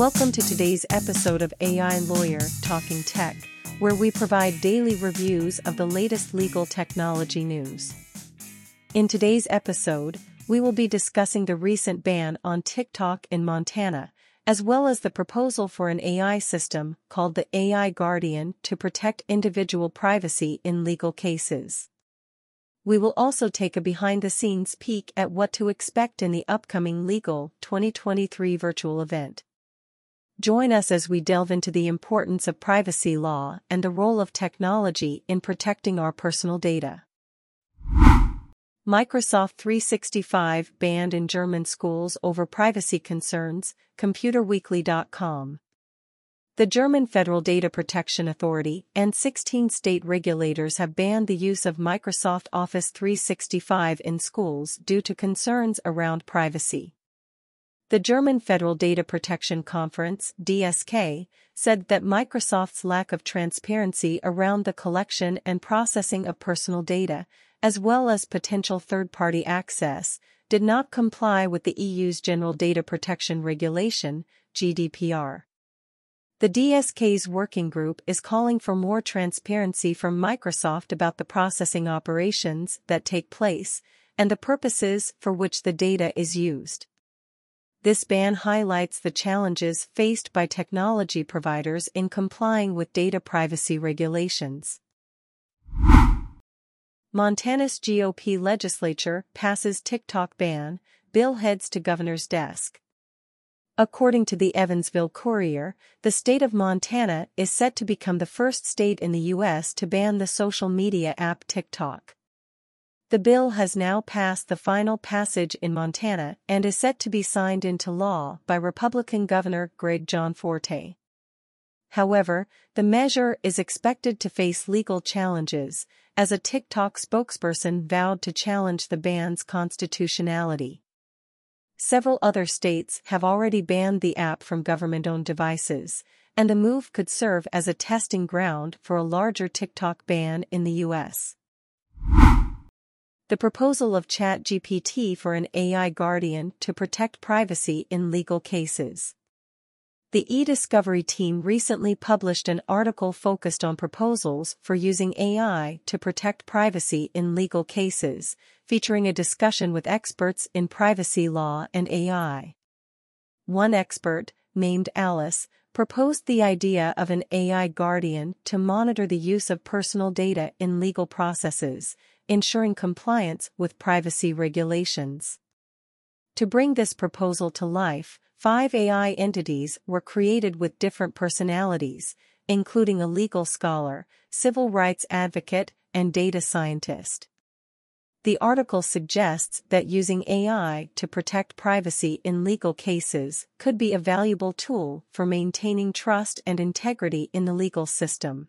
Welcome to today's episode of AI Lawyer Talking Tech, where we provide daily reviews of the latest legal technology news. In today's episode, we will be discussing the recent ban on TikTok in Montana, as well as the proposal for an AI system called the AI Guardian to protect individual privacy in legal cases. We will also take a behind the scenes peek at what to expect in the upcoming Legal 2023 virtual event. Join us as we delve into the importance of privacy law and the role of technology in protecting our personal data. Microsoft 365 banned in German schools over privacy concerns, ComputerWeekly.com. The German Federal Data Protection Authority and 16 state regulators have banned the use of Microsoft Office 365 in schools due to concerns around privacy. The German Federal Data Protection Conference, DSK, said that Microsoft's lack of transparency around the collection and processing of personal data, as well as potential third-party access, did not comply with the EU's General Data Protection Regulation, GDPR. The DSK's working group is calling for more transparency from Microsoft about the processing operations that take place and the purposes for which the data is used. This ban highlights the challenges faced by technology providers in complying with data privacy regulations. Montana's GOP legislature passes TikTok ban, bill heads to governor's desk. According to the Evansville Courier, the state of Montana is set to become the first state in the U.S. to ban the social media app TikTok. The bill has now passed the final passage in Montana and is set to be signed into law by Republican Governor Greg Gianforte. However, the measure is expected to face legal challenges, as a TikTok spokesperson vowed to challenge the ban's constitutionality. Several other states have already banned the app from government-owned devices, and the move could serve as a testing ground for a larger TikTok ban in the U.S the proposal of ChatGPT for an AI guardian to protect privacy in legal cases. The e-discovery team recently published an article focused on proposals for using AI to protect privacy in legal cases, featuring a discussion with experts in privacy law and AI. One expert, named Alice, proposed the idea of an AI guardian to monitor the use of personal data in legal processes, ensuring compliance with privacy regulations. To bring this proposal to life, five AI entities were created with different personalities, including a legal scholar, civil rights advocate, and data scientist. The article suggests that using AI to protect privacy in legal cases could be a valuable tool for maintaining trust and integrity in the legal system.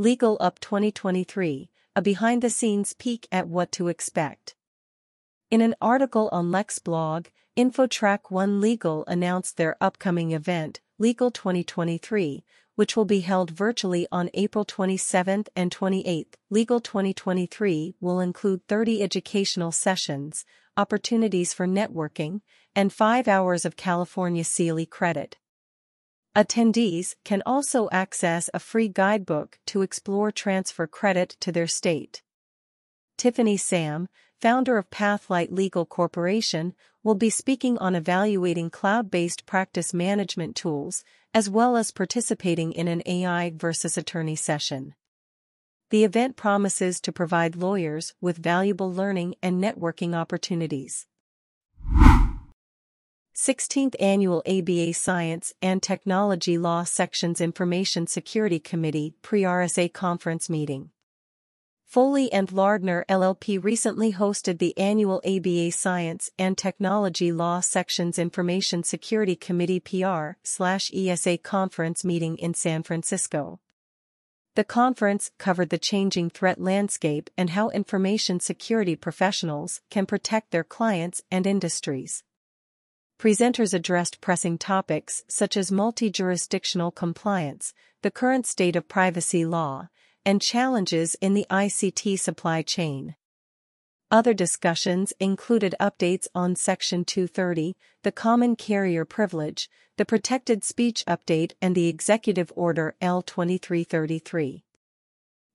Legal Up 2023, a behind-the-scenes peek at what to expect. In an article on LexBlog, InfoTrack One Legal announced their upcoming event, Legal 2023, which will be held virtually on April 27th and 28th. Legal 2023 will include 30 educational sessions, opportunities for networking, and 5 hours of California CELI credit. Attendees can also access a free guidebook to explore transfer credit to their state. Tiffany Sam, founder of Pathlight Legal Corporation, will be speaking on evaluating cloud-based practice management tools, as well as participating in an AI versus attorney session. The event promises to provide lawyers with valuable learning and networking opportunities. 16th Annual ABA Science and Technology Law Sections Information Security Committee Pre-RSA Conference Meeting. Foley and Lardner LLP recently hosted the annual ABA Science and Technology Law Sections Information Security Committee Pre-RSA conference meeting in San Francisco. The conference covered the changing threat landscape and how information security professionals can protect their clients and industries presenters addressed pressing topics such as multi-jurisdictional compliance, the current state of privacy law, and challenges in the ICT supply chain. Other discussions included updates on Section 230, the Common Carrier Privilege, the Protected Speech Update and the Executive Order L2333.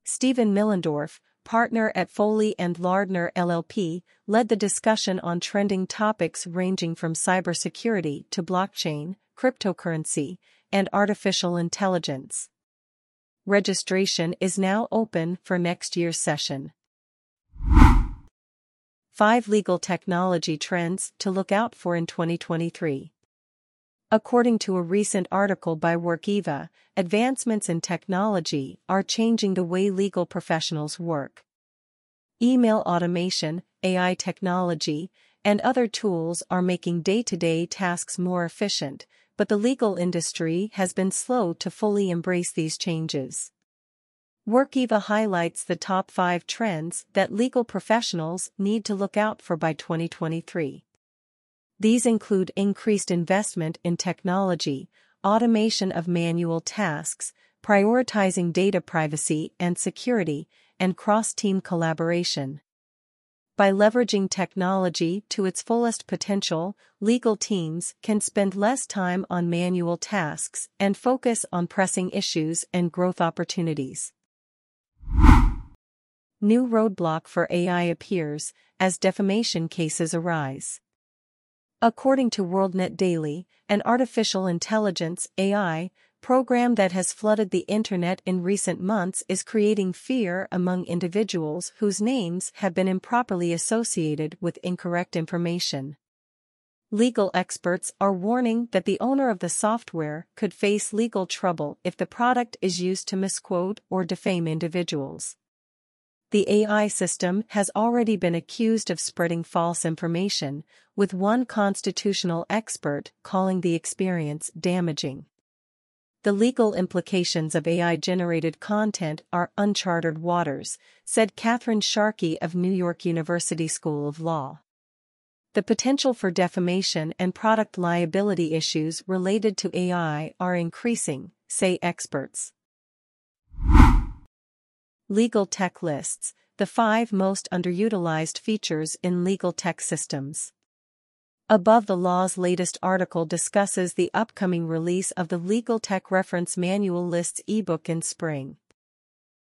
Stephen Millendorf, partner at Foley and Lardner LLP, led the discussion on trending topics ranging from cybersecurity to blockchain, cryptocurrency, and artificial intelligence. Registration is now open for next year's session. 5 Legal Technology Trends to Look Out for in 2023. According to a recent article by Workiva, advancements in technology are changing the way legal professionals work. Email automation, AI technology, and other tools are making day to day tasks more efficient, but the legal industry has been slow to fully embrace these changes. Workiva highlights the top five trends that legal professionals need to look out for by 2023. These include increased investment in technology, automation of manual tasks, prioritizing data privacy and security, and cross-team collaboration. By leveraging technology to its fullest potential, legal teams can spend less time on manual tasks and focus on pressing issues and growth opportunities. New roadblock for AI appears as defamation cases arise. According to WorldNetDaily, an artificial intelligence AI program that has flooded the internet in recent months is creating fear among individuals whose names have been improperly associated with incorrect information. Legal experts are warning that the owner of the software could face legal trouble if the product is used to misquote or defame individuals the AI system has already been accused of spreading false information, with one constitutional expert calling the experience damaging. The legal implications of AI-generated content are uncharted waters, said Catherine Sharkey of New York University School of Law. The potential for defamation and product liability issues related to AI are increasing, say experts. Legal tech lists, the five most underutilized features in legal tech systems. Above the law's latest article discusses the upcoming release of the Legal Tech Reference Manual Lists ebook in spring.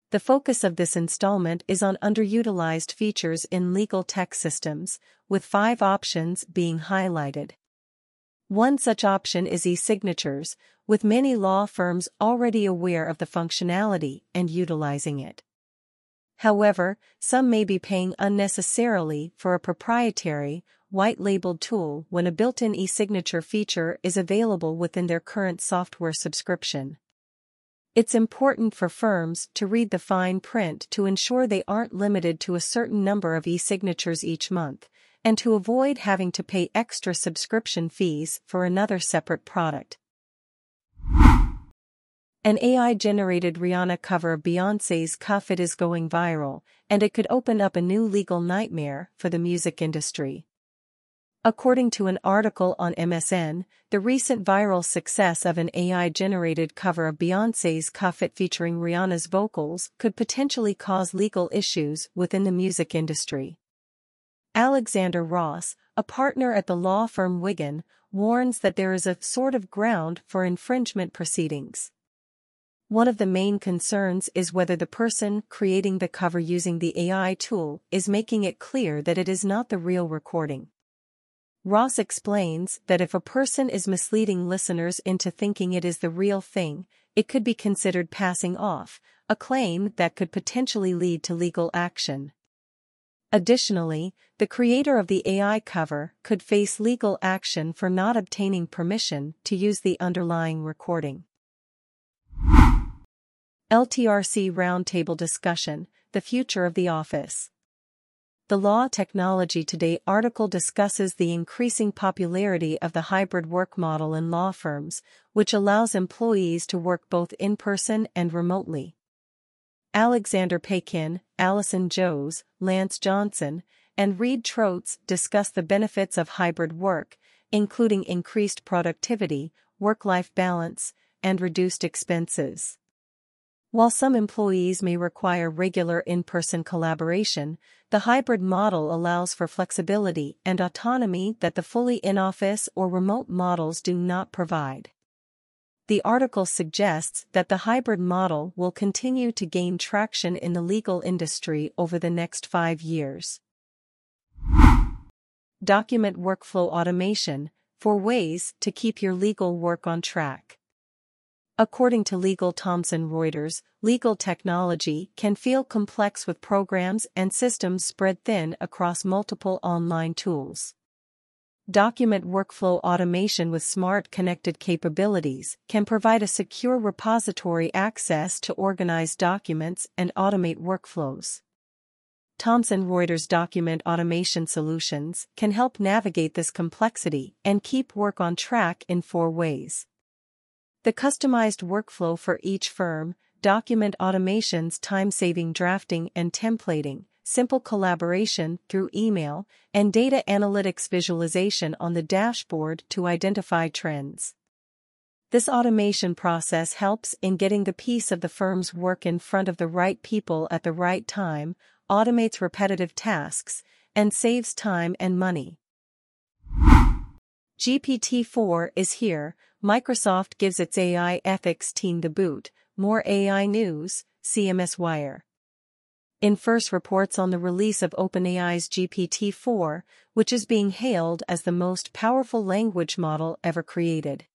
The focus of this installment is on underutilized features in legal tech systems, with five options being highlighted. One such option is e-signatures, with many law firms already aware of the functionality and utilizing it. However, some may be paying unnecessarily for a proprietary, white-labeled tool when a built-in e-signature feature is available within their current software subscription. It's important for firms to read the fine print to ensure they aren't limited to a certain number of e-signatures each month, and to avoid having to pay extra subscription fees for another separate product. An AI-generated Rihanna cover of Beyoncé's Cuff It is going viral, and it could open up a new legal nightmare for the music industry. According to an article on MSN, the recent viral success of an AI-generated cover of Beyoncé's Cuff It featuring Rihanna's vocals could potentially cause legal issues within the music industry. Alexander Ross, a partner at the law firm Wiggin, warns that there is a sort of ground for infringement proceedings. One of the main concerns is whether the person creating the cover using the AI tool is making it clear that it is not the real recording. Ross explains that if a person is misleading listeners into thinking it is the real thing, it could be considered passing off, a claim that could potentially lead to legal action. Additionally, the creator of the AI cover could face legal action for not obtaining permission to use the underlying recording. LTRC Roundtable Discussion The Future of the Office. The Law Technology Today article discusses the increasing popularity of the hybrid work model in law firms, which allows employees to work both in person and remotely. Alexander Paikin, Allison Joes, Lance Johnson, and Reed Troats discuss the benefits of hybrid work, including increased productivity, work life balance, and reduced expenses. While some employees may require regular in-person collaboration, the hybrid model allows for flexibility and autonomy that the fully in-office or remote models do not provide. The article suggests that the hybrid model will continue to gain traction in the legal industry over the next five years. Document workflow automation for ways to keep your legal work on track. According to Legal Thomson Reuters, legal technology can feel complex with programs and systems spread thin across multiple online tools. Document workflow automation with smart connected capabilities can provide a secure repository access to organize documents and automate workflows. Thomson Reuters document automation solutions can help navigate this complexity and keep work on track in four ways. The customized workflow for each firm, document automations time-saving drafting and templating, simple collaboration through email, and data analytics visualization on the dashboard to identify trends. This automation process helps in getting the piece of the firm's work in front of the right people at the right time, automates repetitive tasks, and saves time and money. GPT-4 is here, Microsoft gives its AI ethics team the boot, more AI news, CMS Wire. In first reports on the release of OpenAI's GPT-4, which is being hailed as the most powerful language model ever created.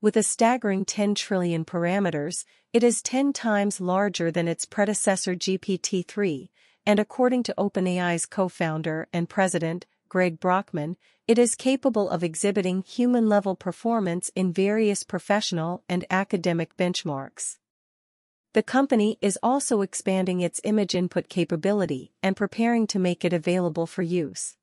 With a staggering 10 trillion parameters, it is 10 times larger than its predecessor GPT-3, and according to OpenAI's co-founder and president, Greg Brockman, it is capable of exhibiting human-level performance in various professional and academic benchmarks. The company is also expanding its image input capability and preparing to make it available for use.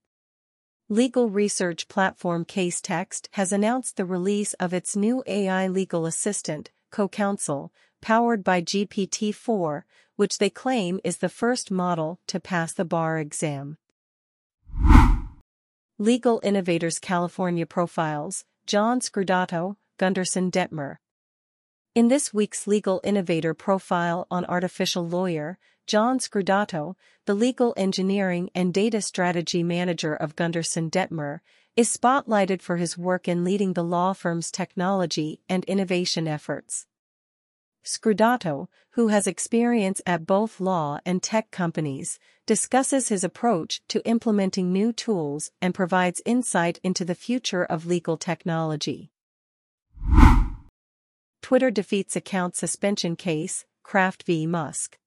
Legal research platform Casetext has announced the release of its new AI legal assistant, CoCounsel, powered by GPT-4, which they claim is the first model to pass the bar exam. Legal Innovators California Profiles, John Scordato, Gunderson Dettmer, in this week's Legal Innovator profile on Artificial Lawyer, John Scordato, the legal engineering and data strategy manager of Gunderson Dettmer, is spotlighted for his work in leading the law firm's technology and innovation efforts. Scordato, who has experience at both law and tech companies, discusses his approach to implementing new tools and provides insight into the future of legal technology. Twitter defeats account suspension case, Kraft v. Musk.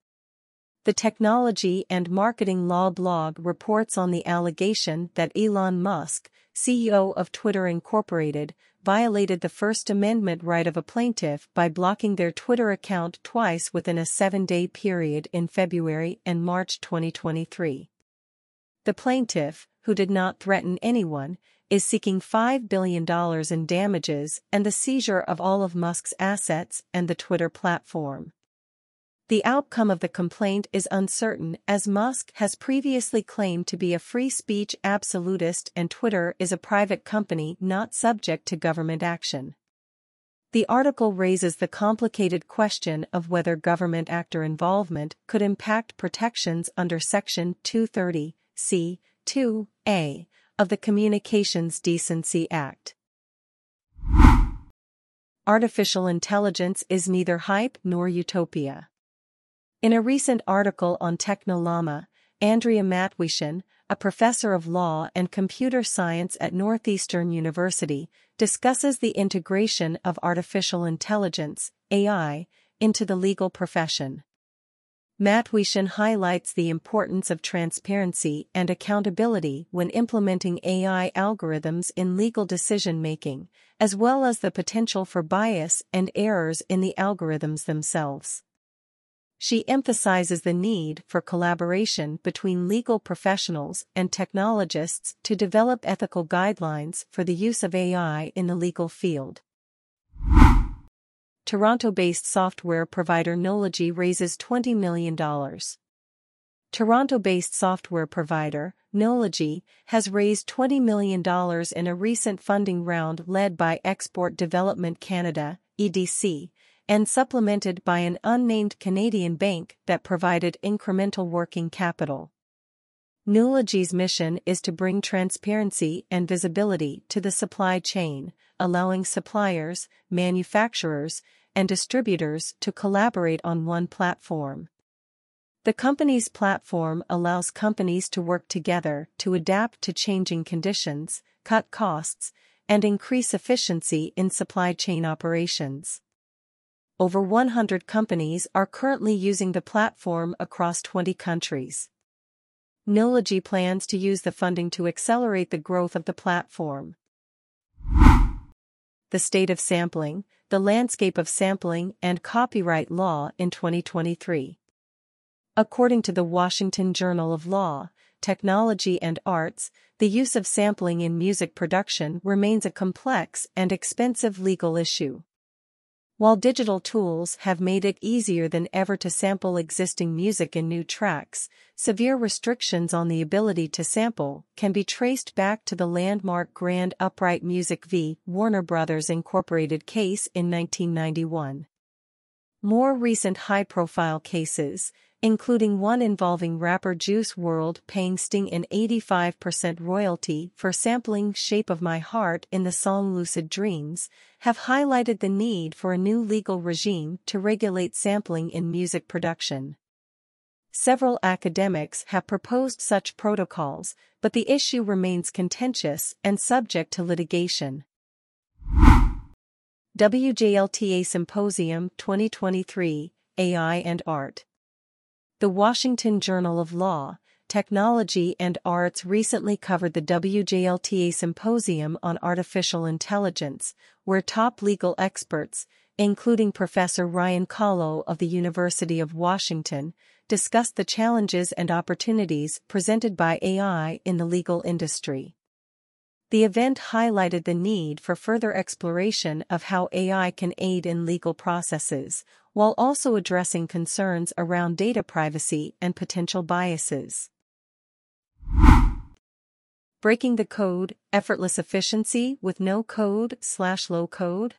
The technology and marketing law blog reports on the allegation that Elon Musk, CEO of Twitter Incorporated, violated the First Amendment right of a plaintiff by blocking their Twitter account twice within a seven-day period in February and March 2023. The plaintiff, who did not threaten anyone, is seeking $5 billion in damages and the seizure of all of Musk's assets and the Twitter platform. The outcome of the complaint is uncertain as Musk has previously claimed to be a free speech absolutist and Twitter is a private company not subject to government action. The article raises the complicated question of whether government actor involvement could impact protections under Section 230, C, 2a of the Communications Decency Act. Artificial intelligence is neither hype nor utopia. In a recent article on Technollama, Andrea Matwyshyn, a professor of law and computer science at Northeastern University, discusses the integration of artificial intelligence, AI, into the legal profession. Matwyshyn highlights the importance of transparency and accountability when implementing AI algorithms in legal decision-making, as well as the potential for bias and errors in the algorithms themselves. She emphasizes the need for collaboration between legal professionals and technologists to develop ethical guidelines for the use of AI in the legal field. Toronto-based software provider Nulogy raises $20 million. Toronto-based software provider, Nulogy, has raised $20 million in a recent funding round led by Export Development Canada, EDC, and supplemented by an unnamed Canadian bank that provided incremental working capital. Nulogy's mission is to bring transparency and visibility to the supply chain, allowing suppliers, manufacturers, and distributors to collaborate on one platform. The company's platform allows companies to work together to adapt to changing conditions, cut costs, and increase efficiency in supply chain operations. Over 100 companies are currently using the platform across 20 countries. Nulogy plans to use the funding to accelerate the growth of the platform. The state of sampling, the landscape of sampling and copyright law in 2023. According to the Washington Journal of Law, Technology and Arts, the use of sampling in music production remains a complex and expensive legal issue. While digital tools have made it easier than ever to sample existing music and new tracks, severe restrictions on the ability to sample can be traced back to the landmark Grand Upright Music v. Warner Brothers Incorporated case in 1991. More recent high-profile cases, including one involving rapper Juice WRLD paying Sting an 85% royalty for sampling Shape of My Heart in the song Lucid Dreams, have highlighted the need for a new legal regime to regulate sampling in music production. Several academics have proposed such protocols, but the issue remains contentious and subject to litigation. WJLTA Symposium 2023 AI and Art the Washington Journal of Law, Technology and Arts recently covered the WJLTA Symposium on Artificial Intelligence, where top legal experts, including Professor Ryan Calo of the University of Washington, discussed the challenges and opportunities presented by AI in the legal industry. The event highlighted the need for further exploration of how AI can aid in legal processes, while also addressing concerns around data privacy and potential biases. Breaking the code, effortless efficiency with no code slash low code.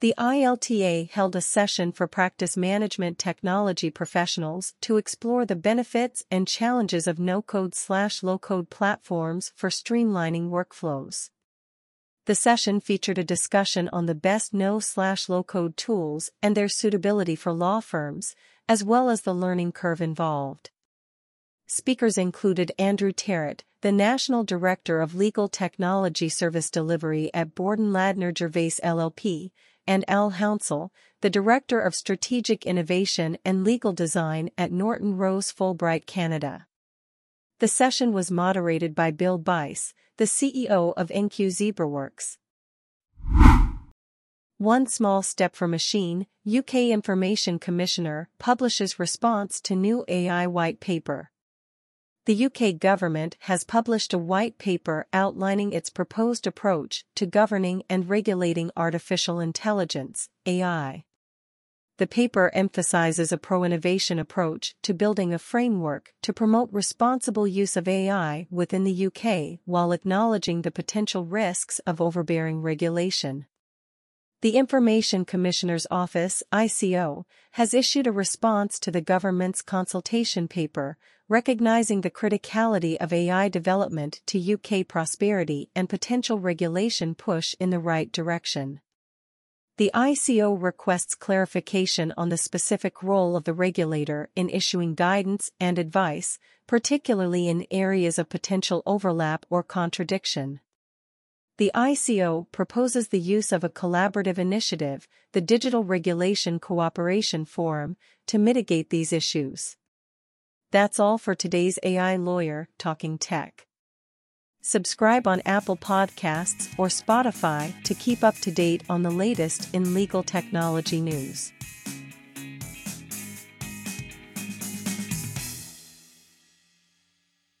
The ILTA held a session for practice management technology professionals to explore the benefits and challenges of no-code slash low-code platforms for streamlining workflows. The session featured a discussion on the best no-slash-low-code tools and their suitability for law firms, as well as the learning curve involved. Speakers included Andrew Terrett, the National Director of Legal Technology Service Delivery at Borden Ladner Gervais LLP, and Al Hounsell, the Director of Strategic Innovation and Legal Design at Norton Rose Fulbright Canada. The session was moderated by Bill Bice, the CEO of NQ ZebraWorks. One Small Step for Machine, UK Information Commissioner publishes response to new AI white paper. The UK government has published a white paper outlining its proposed approach to governing and regulating artificial intelligence, AI. The paper emphasizes a pro-innovation approach to building a framework to promote responsible use of AI within the UK while acknowledging the potential risks of overbearing regulation. The Information Commissioner's Office, ICO, has issued a response to the government's consultation paper, recognizing the criticality of AI development to UK prosperity and potential regulation push in the right direction. The ICO requests clarification on the specific role of the regulator in issuing guidance and advice, particularly in areas of potential overlap or contradiction. The ICO proposes the use of a collaborative initiative, the Digital Regulation Cooperation Forum, to mitigate these issues. That's all for today's AI Lawyer Talking Tech. Subscribe on Apple Podcasts or Spotify to keep up to date on the latest in legal technology news.